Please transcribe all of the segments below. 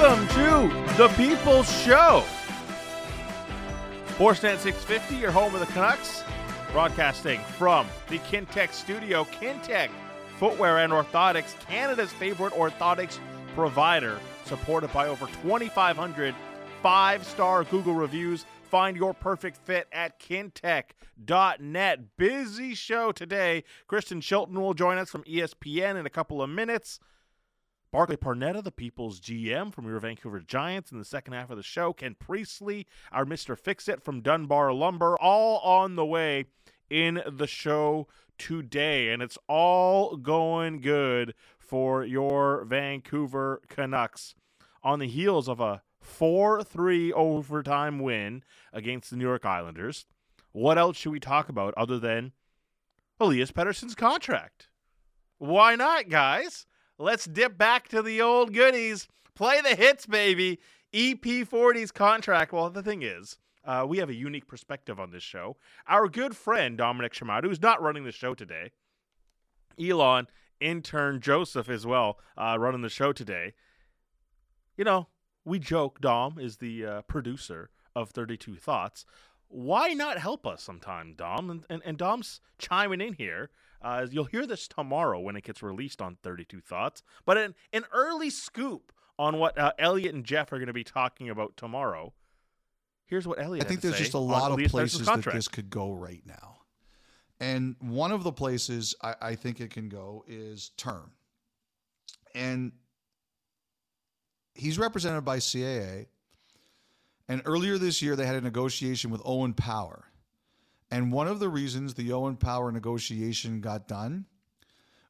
Welcome to the People's Show. Sportsnet 650, your home of the Canucks, broadcasting from the Kintec studio. Kintec Footwear and Orthotics, Canada's favorite orthotics provider, supported by over 2,500 five star Google reviews. Find your perfect fit at kintec.net. Busy show today. Kristen Shilton will join us from ESPN in a couple of minutes. Barclay Parneta, the people's GM from your Vancouver Giants in the second half of the show. Ken Priestley, our Mr. Fix It from Dunbar Lumber, all on the way in the show today. And it's all going good for your Vancouver Canucks on the heels of a 4 3 overtime win against the New York Islanders. What else should we talk about other than Elias Pettersson's contract? Why not, guys? Let's dip back to the old goodies. Play the hits, baby. EP40's contract. Well, the thing is, uh, we have a unique perspective on this show. Our good friend Dominic Sramaty, who's not running the show today, Elan, intern Joseph as well, uh, running the show today. You know, we joke Dom is the uh, producer of 32 Thoughts. Why not help us sometime, Dom? And, and, and Dom's chiming in here uh, you'll hear this tomorrow when it gets released on 32 Thoughts. But an, an early scoop on what uh, Elliotte and Jeff are going to be talking about tomorrow. Here's what Elliotte. I think there's just a lot of places that this could go right now, and one of the places I, I think it can go is term, and he's represented by CAA. And earlier this year, they had a negotiation with Owen Power and one of the reasons the Owen Power negotiation got done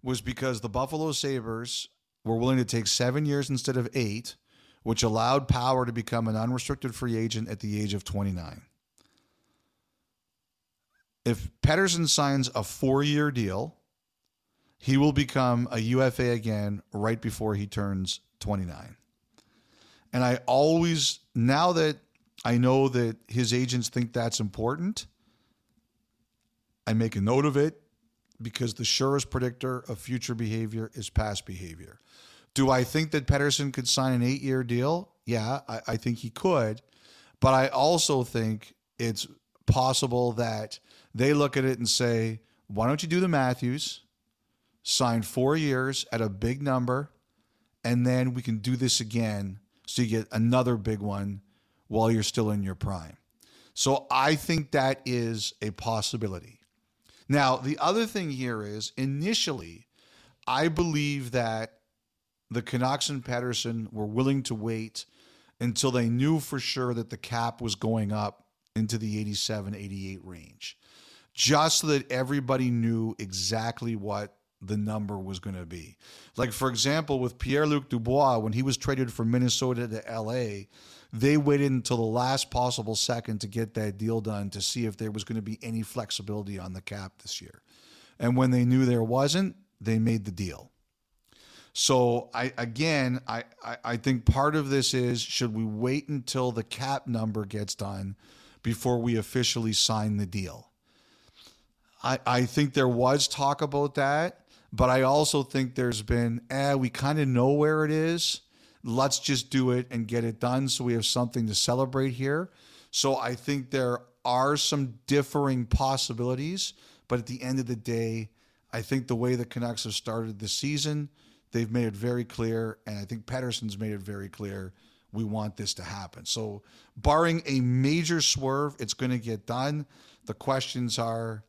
was because the Buffalo Sabres were willing to take seven years instead of eight, which allowed Power to become an unrestricted free agent at the age of 29. If Pettersson signs a four year deal, he will become a UFA again right before he turns 29. And I always, now that I know that his agents think that's important, I make a note of it because the surest predictor of future behavior is past behavior. Do I think that Pettersson could sign an eight year deal? Yeah, I, I, think he could. But I also think it's possible that they look at it and say, why don't you do the Matthews, sign four years at a big number, and then we can do this again so you get another big one while you're still in your prime. So I think that is a possibility. Now, the other thing here is initially, I believe that the Canucks and Pettersson were willing to wait until they knew for sure that the cap was going up into the 87 88 range, just so that everybody knew exactly what the number was going to be. Like, for example, with Pierre Luc Dubois, when he was traded from Minnesota to LA, they waited until the last possible second to get that deal done to see if there was going to be any flexibility on the cap this year. And when they knew there wasn't, they made the deal. So I again I, I, I think part of this is should we wait until the cap number gets done before we officially sign the deal? I, I think there was talk about that, but I also think there's been, eh, we kind of know where it is let's just do it and get it done so we have something to celebrate here. So I think there are some differing possibilities, but at the end of the day, I think the way the Canucks have started the season, they've made it very clear, and I think Pettersson's made it very clear we want this to happen. So, barring a major swerve, it's going to get done. The questions are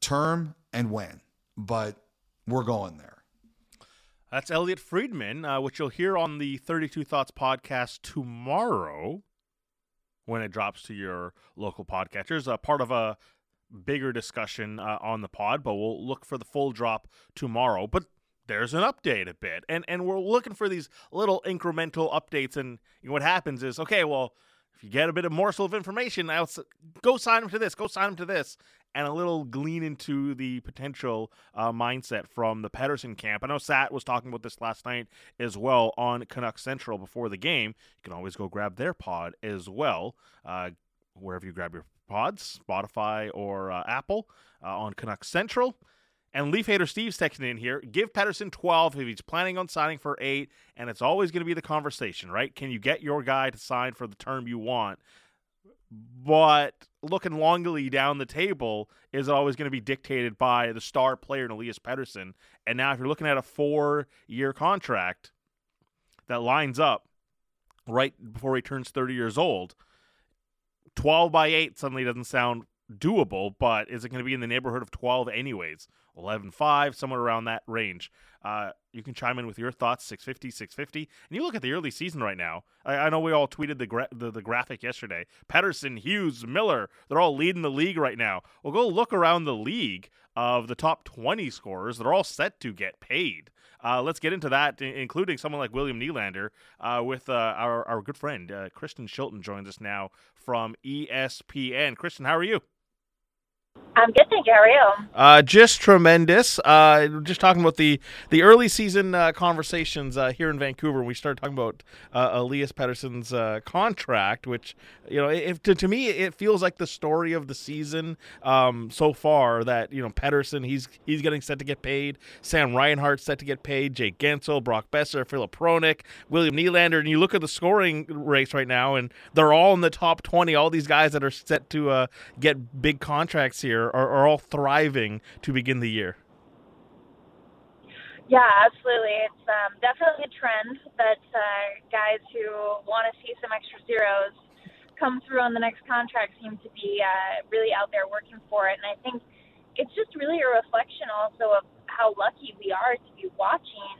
term and when, but we're going there. That's Elliotte Friedman, uh, which you'll hear on the 32 Thoughts podcast tomorrow when it drops to your local podcatchers. Uh, part of a bigger discussion uh, on the pod, but we'll look for the full drop tomorrow. But there's an update a bit, and and we're looking for these little incremental updates. And you know, what happens is, okay, well, if you get a bit of morsel of information, I'll go sign him to this, go sign him to this, and a little glean into the potential uh, mindset from the Pettersson camp. I know Sat was talking about this last night as well on Canuck Central before the game. You can always go grab their pod as well, uh, wherever you grab your pods, Spotify or uh, Apple uh, on Canuck Central. And Leaf Hater Steve's texting in here. Give Pettersson 12 if he's planning on signing for eight. And it's always going to be the conversation, right? Can you get your guy to sign for the term you want? But looking longly down the table is always going to be dictated by the star player in Elias Pettersson. And now, if you're looking at a four year contract that lines up right before he turns 30 years old, 12 by 8 suddenly doesn't sound doable, but is it going to be in the neighborhood of 12 anyways? 11 5, somewhere around that range. Uh, you can chime in with your thoughts, 650, 650. And you look at the early season right now. I, I know we all tweeted the, gra- the, the graphic yesterday. Pettersson, Hughes, Miller, they're all leading the league right now. Well, go look around the league of the top 20 scorers. They're all set to get paid. Uh, let's get into that, including someone like William Nylander, uh, with uh, our, our good friend uh, Kristen Shilton joins us now from ESPN. Kristen, how are you? I'm good, thank you. How are you? Uh, just tremendous. Uh, just talking about the the early season uh, conversations uh, here in Vancouver. We started talking about uh, Elias Pettersson's uh, contract, which you know, if to, to me it feels like the story of the season um, so far. That you know, Pettersson he's he's getting set to get paid. Sam Reinhart set to get paid. Jake Guentzel, Brock Boeser, Filip Hronek, William Nylander, and you look at the scoring race right now, and they're all in the top twenty. All these guys that are set to get big contracts here are, are all thriving to begin the year. Yeah, absolutely. It's um, definitely a trend that uh, guys who want to see some extra zeros come through on the next contract seem to be uh, really out there working for it. And I think it's just really a reflection also of how lucky we are to be watching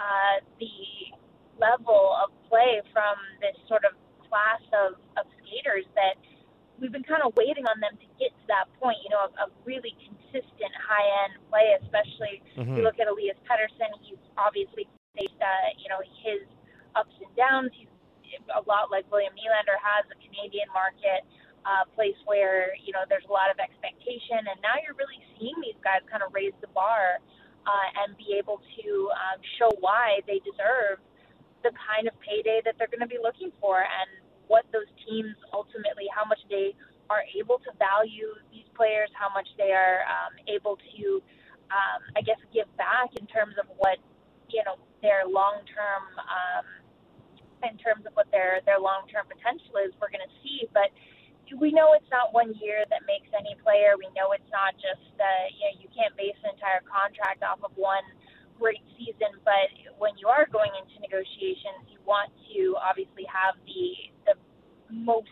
uh, the level of play from this sort of class of, of skaters that – we've been kind of waiting on them to get to that point, you know, of, of really consistent high end play, especially mm-hmm. you look at Elias Pettersson, he's obviously faced, uh, you know, his ups and downs. He's a lot like William Nylander has a Canadian market, uh, place where, you know, there's a lot of expectation. And now you're really seeing these guys kind of raise the bar uh, and be able to um, show why they deserve the kind of payday that they're going to be looking for. And what those teams ultimately, how much they are able to value these players, how much they are um, able to, um, I guess, give back in terms of what you know their long term, um, in terms of what their their long term potential is. We're going to see, but we know it's not one year that makes any player. We know it's not just uh, you know you can't base an entire contract off of one great season, but when you are going into negotiations, you want to obviously have the the most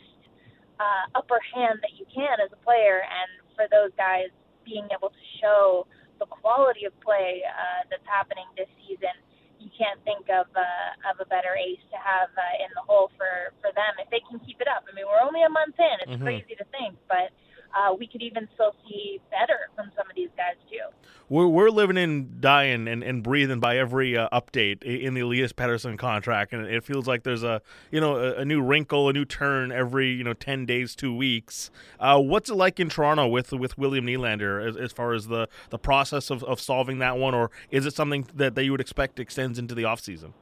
uh, upper hand that you can as a player, and for those guys being able to show the quality of play uh, that's happening this season, you can't think of uh, of a better ace to have uh, in the hole for for them if they can keep it up. I mean, we're only a month in; it's mm-hmm. crazy to think, but uh, we could even still see better from some of these guys too. We're, we're living and dying and, and breathing by every uh, update in the Elias Pettersson contract, and it feels like there's a you know a, a, new wrinkle, a new turn every you know ten days, two weeks. Uh, what's it like in Toronto with with William Nylander as, as far as the the process of, of solving that one, or is it something that, that you would expect extends into the off season?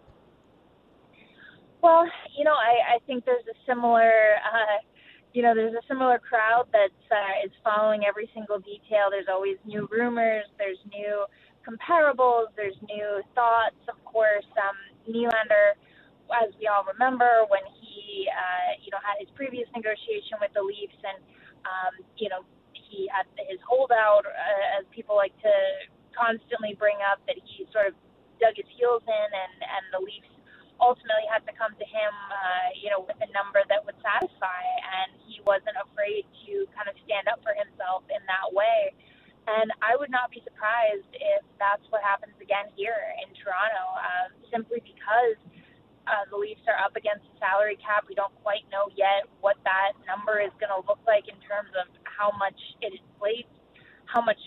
Well, you know, I, I think there's a similar uh, you know, there's a similar crowd that uh, is following every single detail. There's always new rumors, there's new comparables, there's new thoughts. Of course, um, Nylander, as we all remember, when he, uh, you know, had his previous negotiation with the Leafs, and um, you know, he had his holdout, uh, as people like to constantly bring up, that he sort of dug his heels in, and and the Leafs ultimately had to come to him, uh, you know, with a number that would satisfy, and he wasn't afraid to kind of stand up for himself in that way. And I would not be surprised if that's what happens again here in Toronto, uh, simply because uh, the Leafs are up against the salary cap. We don't quite know yet what that number is going to look like in terms of how much it inflates, how much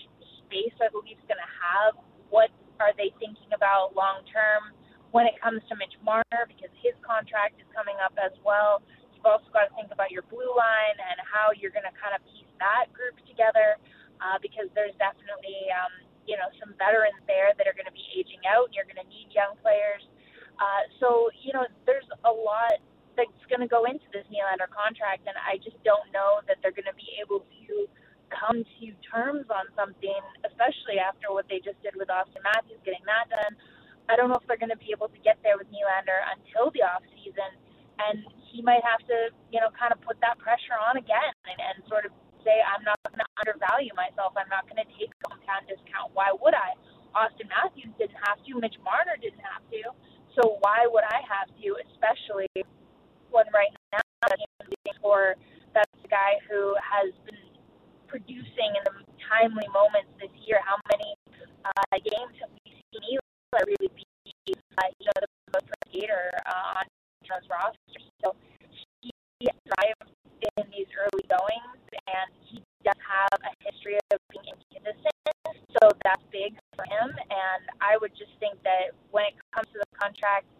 space are the Leafs going to have, what are they thinking about long term when it comes to Mitch Marner because his contract is coming up as well. You've also got to think about your blue line and how you're going to kind of piece that group together uh, because there's definitely um, you know some veterans there that are going to be aging out. And you're going to need young players. Uh, so you know there's a lot that's going to go into this Nylander contract, and I just don't know that they're going to be able to come to terms on something, especially after what they just did with Auston Matthews getting that done. I don't know if they're going to be able to get there with Nylander until the off season, and he might have to, you know, kind of put that pressure on again and, and sort of say, I'm not going to undervalue myself. I'm not going to take a hometown discount. Why would I? Auston Matthews didn't have to. Mitch Marner didn't have to. So why would I have to, especially when right now for that's a guy who has been producing in the timely moments this year. How many uh, games have we seen Eli really be, uh, you know, the most skater uh, on Toronto's roster? So he thrived in these early goings, and he does have a history of being inconsistent. So that's big for him. And I would just think that when it comes to the contract,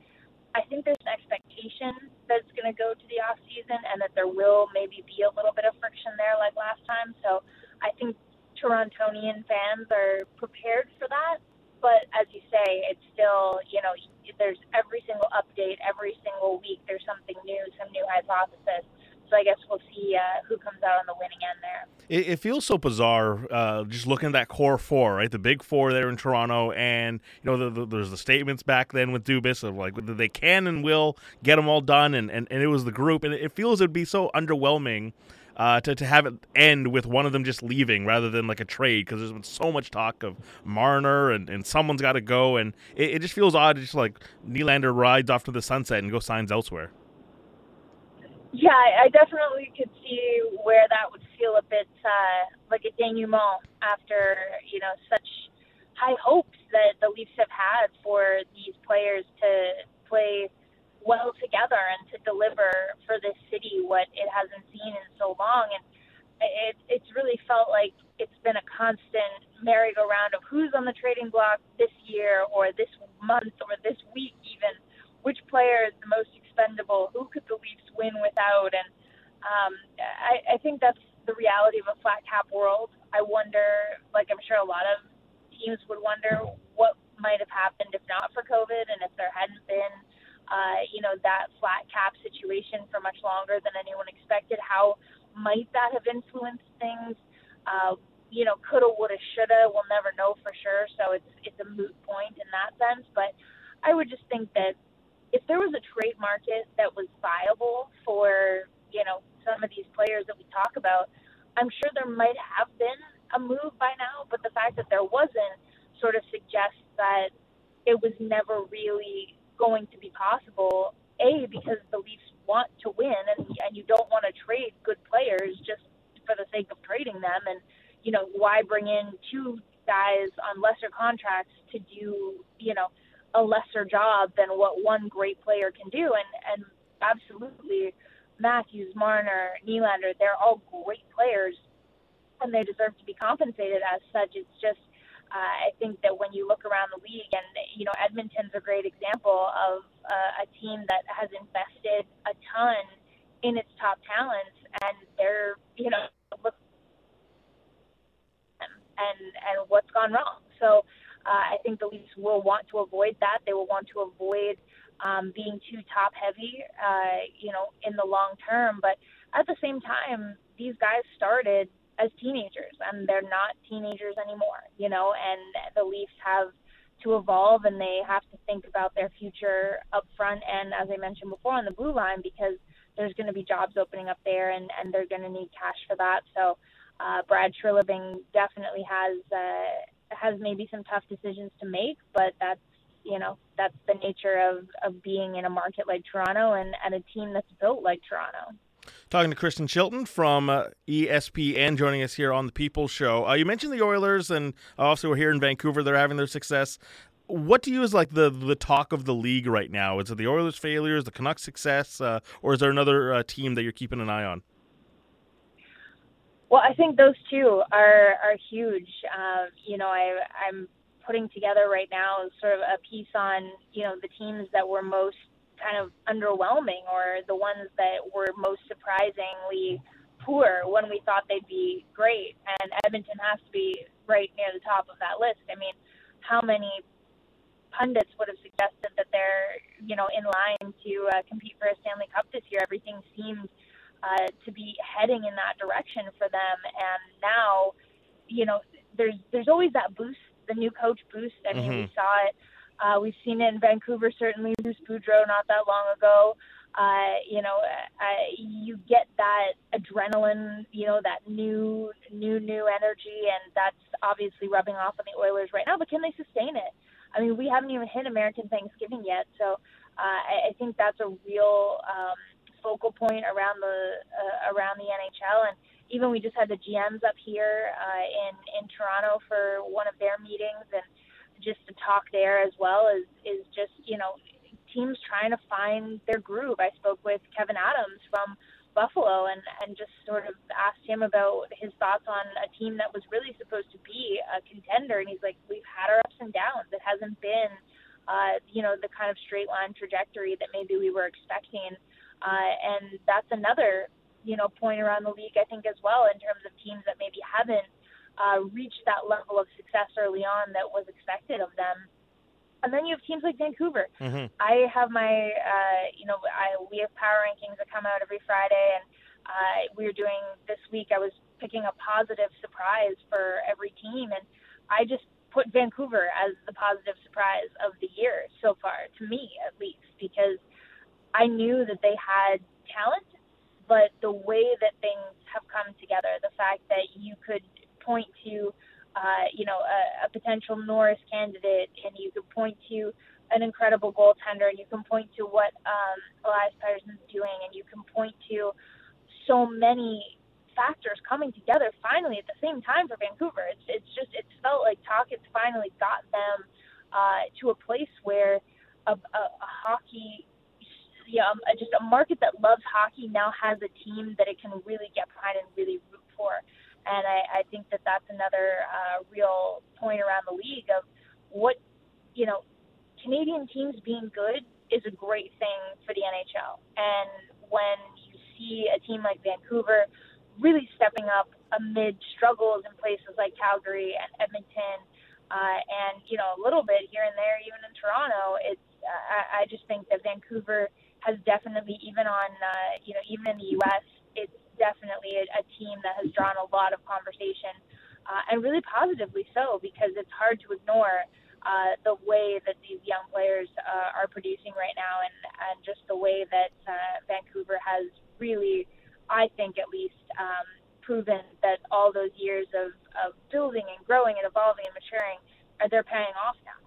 I think there's an expectation that's going to go to the off season, and that there will maybe be a little bit of friction there, like last time. So I think Torontonian fans are prepared for that. But as you say, it's still you know there's every single update, every single week there's something new, some new hypothesis. So I guess we'll see uh, who comes out on the winning end there. It, it feels so bizarre uh, just looking at that core four, right? The big four there in Toronto, and you know the, the, there's the statements back then with Dubas of like they can and will get them all done, and, and, and it was the group, and it feels it'd be so underwhelming. Uh, to, to have it end with one of them just leaving rather than like a trade because there's been so much talk of Marner and, and someone's got to go and it, it, just feels odd just like Nylander rides off to the sunset and goes signs elsewhere. Yeah, I definitely could see where that would feel a bit uh, like a denouement after you know such high hopes that the Leafs have had for these players to play well together and to deliver for this city what it hasn't seen in so long. And it, it's really felt like it's been a constant merry-go-round of who's on the trading block this year or this month or this week even. Which player is the most expendable? Who could the Leafs win without. And um, I, I think that's the reality of a flat cap world. I wonder, like I'm sure a lot of teams would wonder what might have happened if not for COVID and if there hadn't been, uh, you know, that flat cap situation for much longer than anyone expected. How might that have influenced things? Uh, you know, coulda, woulda, shoulda. We'll never know for sure. So it's it's a moot point in that sense. But I would just think that if there was a trade market that was viable for, you know, some of these players that we talk about, I'm sure there might have been a move by now, but the fact that there wasn't sort of suggests that it was never really going to be possible. A, because the Leafs want to win and, and you don't want to trade good players just for the sake of trading them. And, you know, why bring in two guys on lesser contracts to do, you know, a lesser job than what one great player can do. And and absolutely, Matthews, Marner, Nylander, they're all great players, and they deserve to be compensated as such. It's just. Uh, I think that when you look around the league, and you know, Edmonton's a great example of uh, a team that has invested a ton in its top talents, and they're you know, look and and what's gone wrong. So uh, I think the Leafs will want to avoid that. They will want to avoid um, being too top heavy, uh, you know, in the long term. But at the same time, these guys started as teenagers, and they're not teenagers anymore, you know. And the Leafs have to evolve, and they have to think about their future up front. And as I mentioned before, on the blue line, because there's going to be jobs opening up there, and and they're going to need cash for that. So. Uh, Brad Treliving definitely has uh, has maybe some tough decisions to make, but that's you know that's the nature of of being in a market like Toronto and, and a team that's built like Toronto. Talking to Kristen Shilton from uh, ESPN, joining us here on the People Show. Uh, you mentioned the Oilers, and also we're here in Vancouver. They're having their success. What do you is like the the talk of the league right now? Is it the Oilers' failures, the Canucks' success, uh, or is there another uh, team that you're keeping an eye on? Well, I think those two are are huge. Um, you know, I I'm putting together right now sort of a piece on you know the teams that were most kind of underwhelming or the ones that were most surprisingly poor when we thought they'd be great. And Edmonton has to be right near the top of that list. I mean, how many pundits would have suggested that they're you know in line to uh, compete for a Stanley Cup this year? Everything seemed uh, to be heading in that direction for them. And now, you know, there's there's always that boost, the new coach boost. I mean, Mhm. we saw it. Uh, we've seen it in Vancouver, certainly. Bruce Boudreau not that long ago. Uh, you know, uh, you get that adrenaline, you know, that new, new, new energy, and that's obviously rubbing off on the Oilers right now. But can they sustain it? I mean, we haven't even hit American Thanksgiving yet, so uh, I, I think that's a real um, focal point around the uh, around the NHL. And even we just had the GMs up here uh, in in Toronto for one of their meetings, and just to talk there as well is is just you know teams trying to find their groove. I spoke with Kevin Adams from Buffalo and, and just sort of asked him about his thoughts on a team that was really supposed to be a contender. And he's like, we've had our ups and downs. It hasn't been, uh, you know, the kind of straight line trajectory that maybe we were expecting. Uh, and that's another, you know, point around the league, I think, as well, in terms of teams that maybe haven't uh, reached that level of success early on that was expected of them. And then you have teams like Vancouver. Mm-hmm. I have my, uh, you know, I, we have power rankings that come out every Friday, and uh, we were doing this week. I was picking a positive surprise for every team, and I just put Vancouver as the positive surprise of the year so far, to me at least, because I knew that they had talent, but the way that things have come together, the fact that you could point to uh, you know, a, a potential Norris candidate, and you can point to an incredible goaltender, and you can point to what um, Elias Pettersson's doing, and you can point to so many factors coming together finally at the same time for Vancouver. It's it's just it's felt like Tocchet's finally got them uh, to a place where a, a, a hockey. Yeah, um, just a market that loves hockey now has a team that it can really get behind and really root for and I, I think that that's another uh, real point around the league of what you know Canadian teams being good is a great thing for the NHL. And when you see a team like Vancouver really stepping up amid struggles in places like Calgary and Edmonton, uh, and you know a little bit here and there, even in Toronto, it's I, I just think that Vancouver has definitely, even on uh, you know even in the U.S., it's definitely a, a team that has drawn a lot of conversation, uh, and really positively so, because it's hard to ignore uh, the way that these young players uh, are producing right now, and, and just the way that uh, Vancouver has really, I think at least, um, proven that all those years of, of building and growing and evolving and maturing are they're paying off now.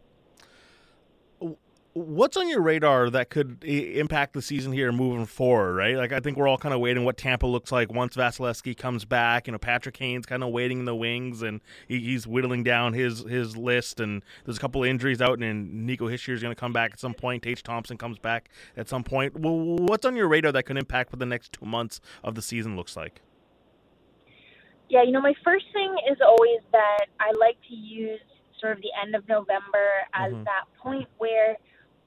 What's on your radar that could I- impact the season here moving forward, right? Like, I think we're all kind of waiting what Tampa looks like once Vasilevskiy comes back. You know, Patrick Kane's kind of waiting in the wings, and he, he's whittling down his his list. And there's a couple of injuries out, and Nico Hischier is going to come back at some point. Tage Thompson comes back at some point. Well, what's on your radar that could impact what the next two months of the season looks like? Yeah, you know, my first thing is always that I like to use sort of the end of November as Mhm. that point where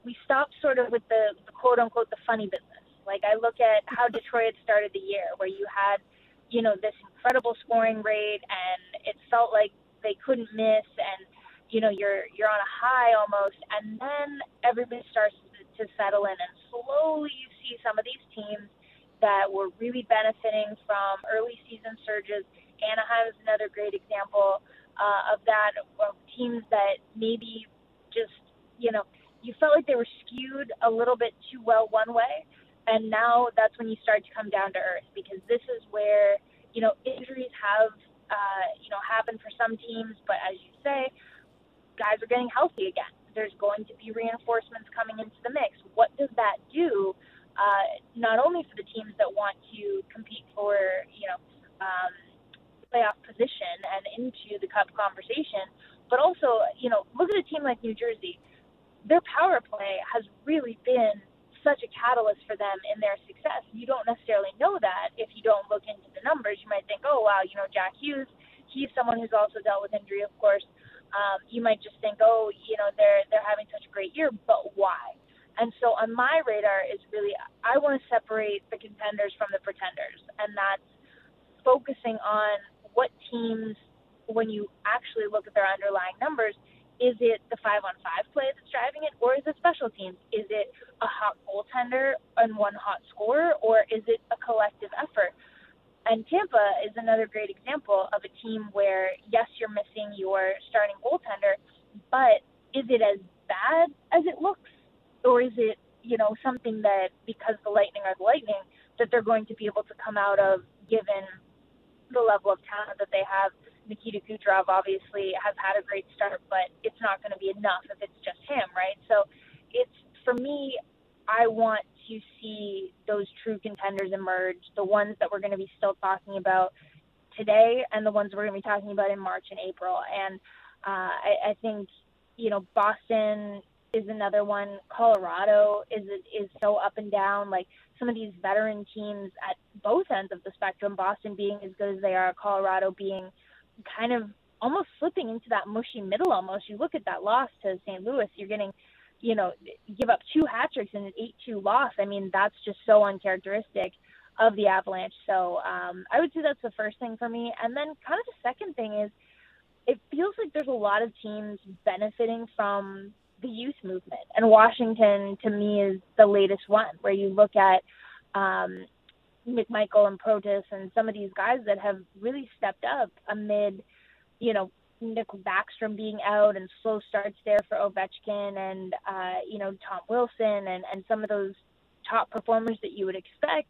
we stop sort of with the, the quote unquote the funny business. Like I look at how Detroit started the year, where you had, you know, this incredible scoring rate, and it felt like they couldn't miss, and you know, you're you're on a high almost, and then everybody starts to settle in, and slowly you see some of these teams that were really benefiting from early season surges. Anaheim is another great example uh, of that, of teams that maybe just, you know, you felt like they were skewed a little bit too well one way. And now that's when you start to come down to earth because this is where, you know, injuries have, uh, you know, happened for some teams. But as you say, guys are getting healthy again. There's going to be reinforcements coming into the mix. What does that do? Uh, not only for the teams that want to compete for, you know, um, playoff position and into the cup conversation, but also, you know, look at a team like New Jersey. Their power play has really been such a catalyst for them in their success. You don't necessarily know that if you don't look into the numbers. You might think, oh wow, you know, Jack Hughes, he's someone who's also dealt with injury, of course. Um, you might just think, oh, you know, they're they're having such a great year, but why? And so on my radar is really I want to separate the contenders from the pretenders, and that's focusing on what teams, when you actually look at their underlying numbers, Is it the five on five play that's driving it, or is it special teams? Is it a hot goaltender and one hot scorer, or is it a collective effort? And Tampa is another great example of a team where, yes, you're missing your starting goaltender, but is it as bad as it looks? Or is it, you know, something that because the Lightning are the Lightning, that they're going to be able to come out of given the level of talent that they have Nikita Kucherov obviously has had a great start, but it's not going to be enough if it's just him, right? So it's for me, I want to see those true contenders emerge, the ones that we're going to be still talking about today, and the ones we're going to be talking about in March and April. And uh, I, I think you know Boston is another one. Colorado is is so up and down. Like some of these veteran teams at both ends of the spectrum, Boston being as good as they are, Colorado being kind of almost slipping into that mushy middle almost. You look at that loss to St. Louis, you're getting, you know, give up two hat tricks and an 8 2 loss. I mean, that's just so uncharacteristic of the Avalanche. So um, I would say that's the first thing for me. And then kind of the second thing is it feels like there's a lot of teams benefiting from the youth movement. And Washington, to me, is the latest one where you look at, um, McMichael and Protas and some of these guys that have really stepped up amid, you know, Nick Backstrom being out and slow starts there for Ovechkin and uh, you know Tom Wilson and and some of those top performers that you would expect.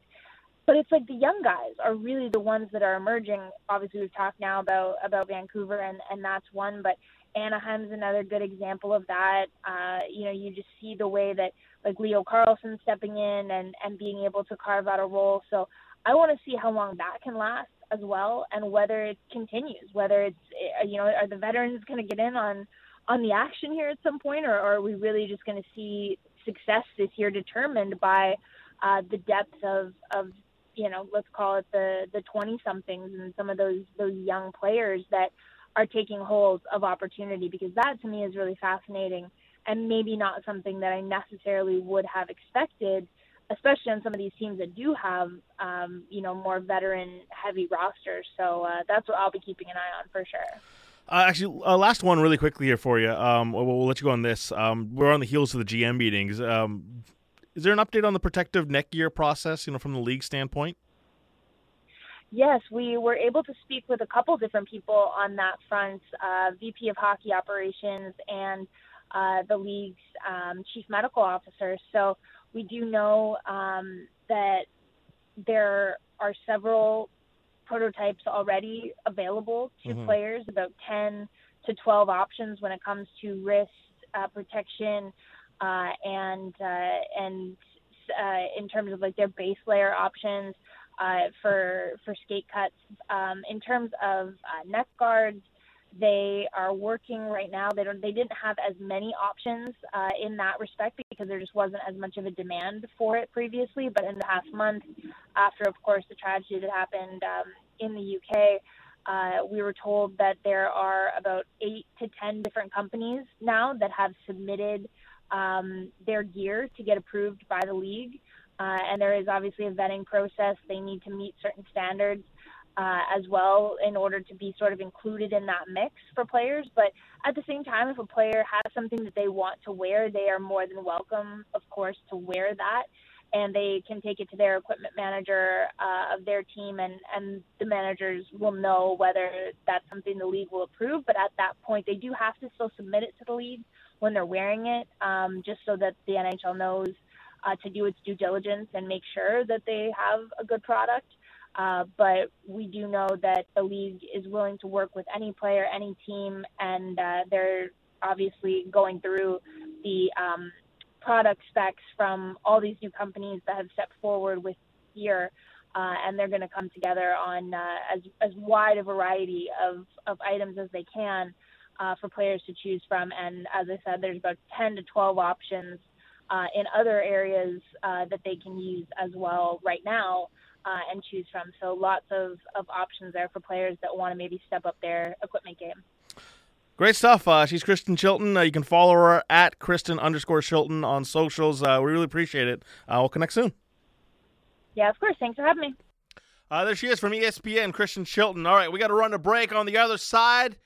But it's like the young guys are really the ones that are emerging. Obviously, we've talked now about about Vancouver and and that's one, but Anaheim's another good example of that. Uh, you know, you just see the way that like Leo Carlsson stepping in and and being able to carve out a role. So I want to see how long that can last as well, and whether it continues. Whether it's eh, you know, are the veterans going to get in on on the action here at some point, or, or are we really just going to see success this year determined by uh, the depth of of you know, let's call it the the 20 somethings and some of those those young players that are taking hold of opportunity because that to me is really fascinating and maybe not something that I necessarily would have expected, especially on some of these teams that do have, um, you know, more veteran heavy rosters. So uh, that's what I'll be keeping an eye on for sure. Uh, actually, uh, last one really quickly here for you. Um, we'll, we'll, let you go on this. Um, we're on the heels of the GM meetings. Um, is there an update on the protective neck gear process? You know, from the league standpoint. Yes, we were able to speak with a couple different people on that front. Uh, VP of Hockey Operations and uh, the league's um, chief medical officer. So we do know um, that there are several prototypes already available to mm-hmm. players, about 10 to 12 options when it comes to wrist uh, protection uh, and uh, and uh, in terms of like their base layer options uh, for for skate cuts. Um, in terms of neck guards, they are working right now. They don't. They didn't have as many options uh, in that respect because there just wasn't as much of a demand for it previously. But in the past month, after of course the tragedy that happened um, in the UK, uh, we were told that there are about eight to ten different companies now that have submitted um, their gear to get approved by the league. Uh, and there is obviously a vetting process. They need to meet certain standards uh, as well in order to be sort of included in that mix for players. But at the same time, if a player has something that they want to wear, they are more than welcome, of course, to wear that. And they can take it to their equipment manager uh, of their team, and, and the managers will know whether that's something the league will approve. But at that point, they do have to still submit it to the league when they're wearing it, um, just so that the NHL knows uh, to do its due diligence and make sure that they have a good product. Uh, but we do know that the league is willing to work with any player, any team, and uh, they're obviously going through the um, product specs from all these new companies that have stepped forward with gear. Uh, and they're going to come together on uh, as, as wide a variety of, of items as they can uh, for players to choose from. And as I said, there's about 10 to 12 options uh, in other areas uh, that they can use as well right now uh, and choose from. So lots of, of options there for players that want to maybe step up their equipment game. Great stuff. Uh, she's Kristen Shilton. Uh, you can follow her at Kristen underscore Shilton on socials. Uh, we really appreciate it. Uh, we'll connect soon. Yeah, of course. Thanks for having me. Uh, there she is from ESPN, Kristen Shilton. All right, we got to run a break on the other side.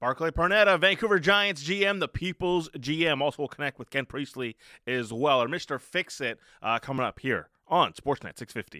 Barclay Parneta, Vancouver Giants GM, the People's GM. Also, will connect with Ken Priestley as well. Or Mr. Fix It uh, coming up here on Sportsnet 650.